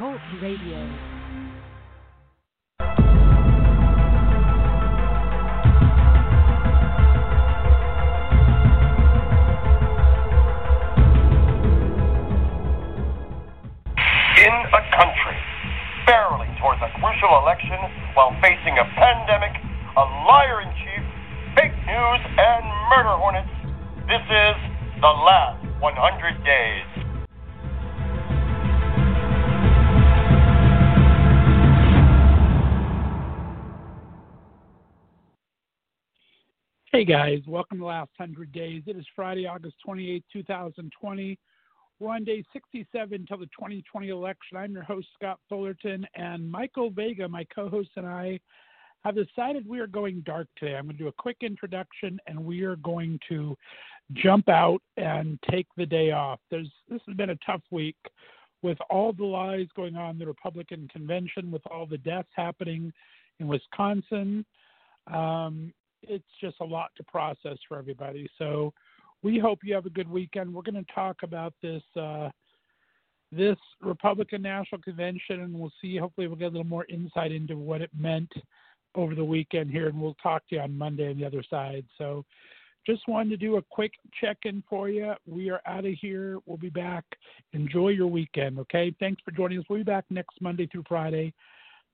Talk Radio. in a country barreling towards a crucial election while facing a pandemic, a liar in chief, fake news, and murder hornets. This is the last 100 days. Hey guys, welcome to the last 100 days. It is Friday, August 28, 2020. We're on day 67 until the 2020 election. I'm your host, Scott Fullerton, and Michael Vega, my co host, and I have decided we are going dark today. I'm going to do a quick introduction and we are going to jump out and take the day off. There's, this has been a tough week with all the lies going on the Republican convention, with all the deaths happening in Wisconsin. Um, it's just a lot to process for everybody. So we hope you have a good weekend. We're going to talk about this uh, this Republican National Convention, and we'll see. Hopefully, we'll get a little more insight into what it meant over the weekend here, and we'll talk to you on Monday on the other side. So, just wanted to do a quick check-in for you. We are out of here. We'll be back. Enjoy your weekend. Okay. Thanks for joining us. We'll be back next Monday through Friday,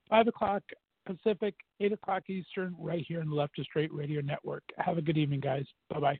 five o'clock Pacific, 8 o'clock Eastern, right here on the Left to Straight Radio Network. Have a good evening, guys. Bye bye.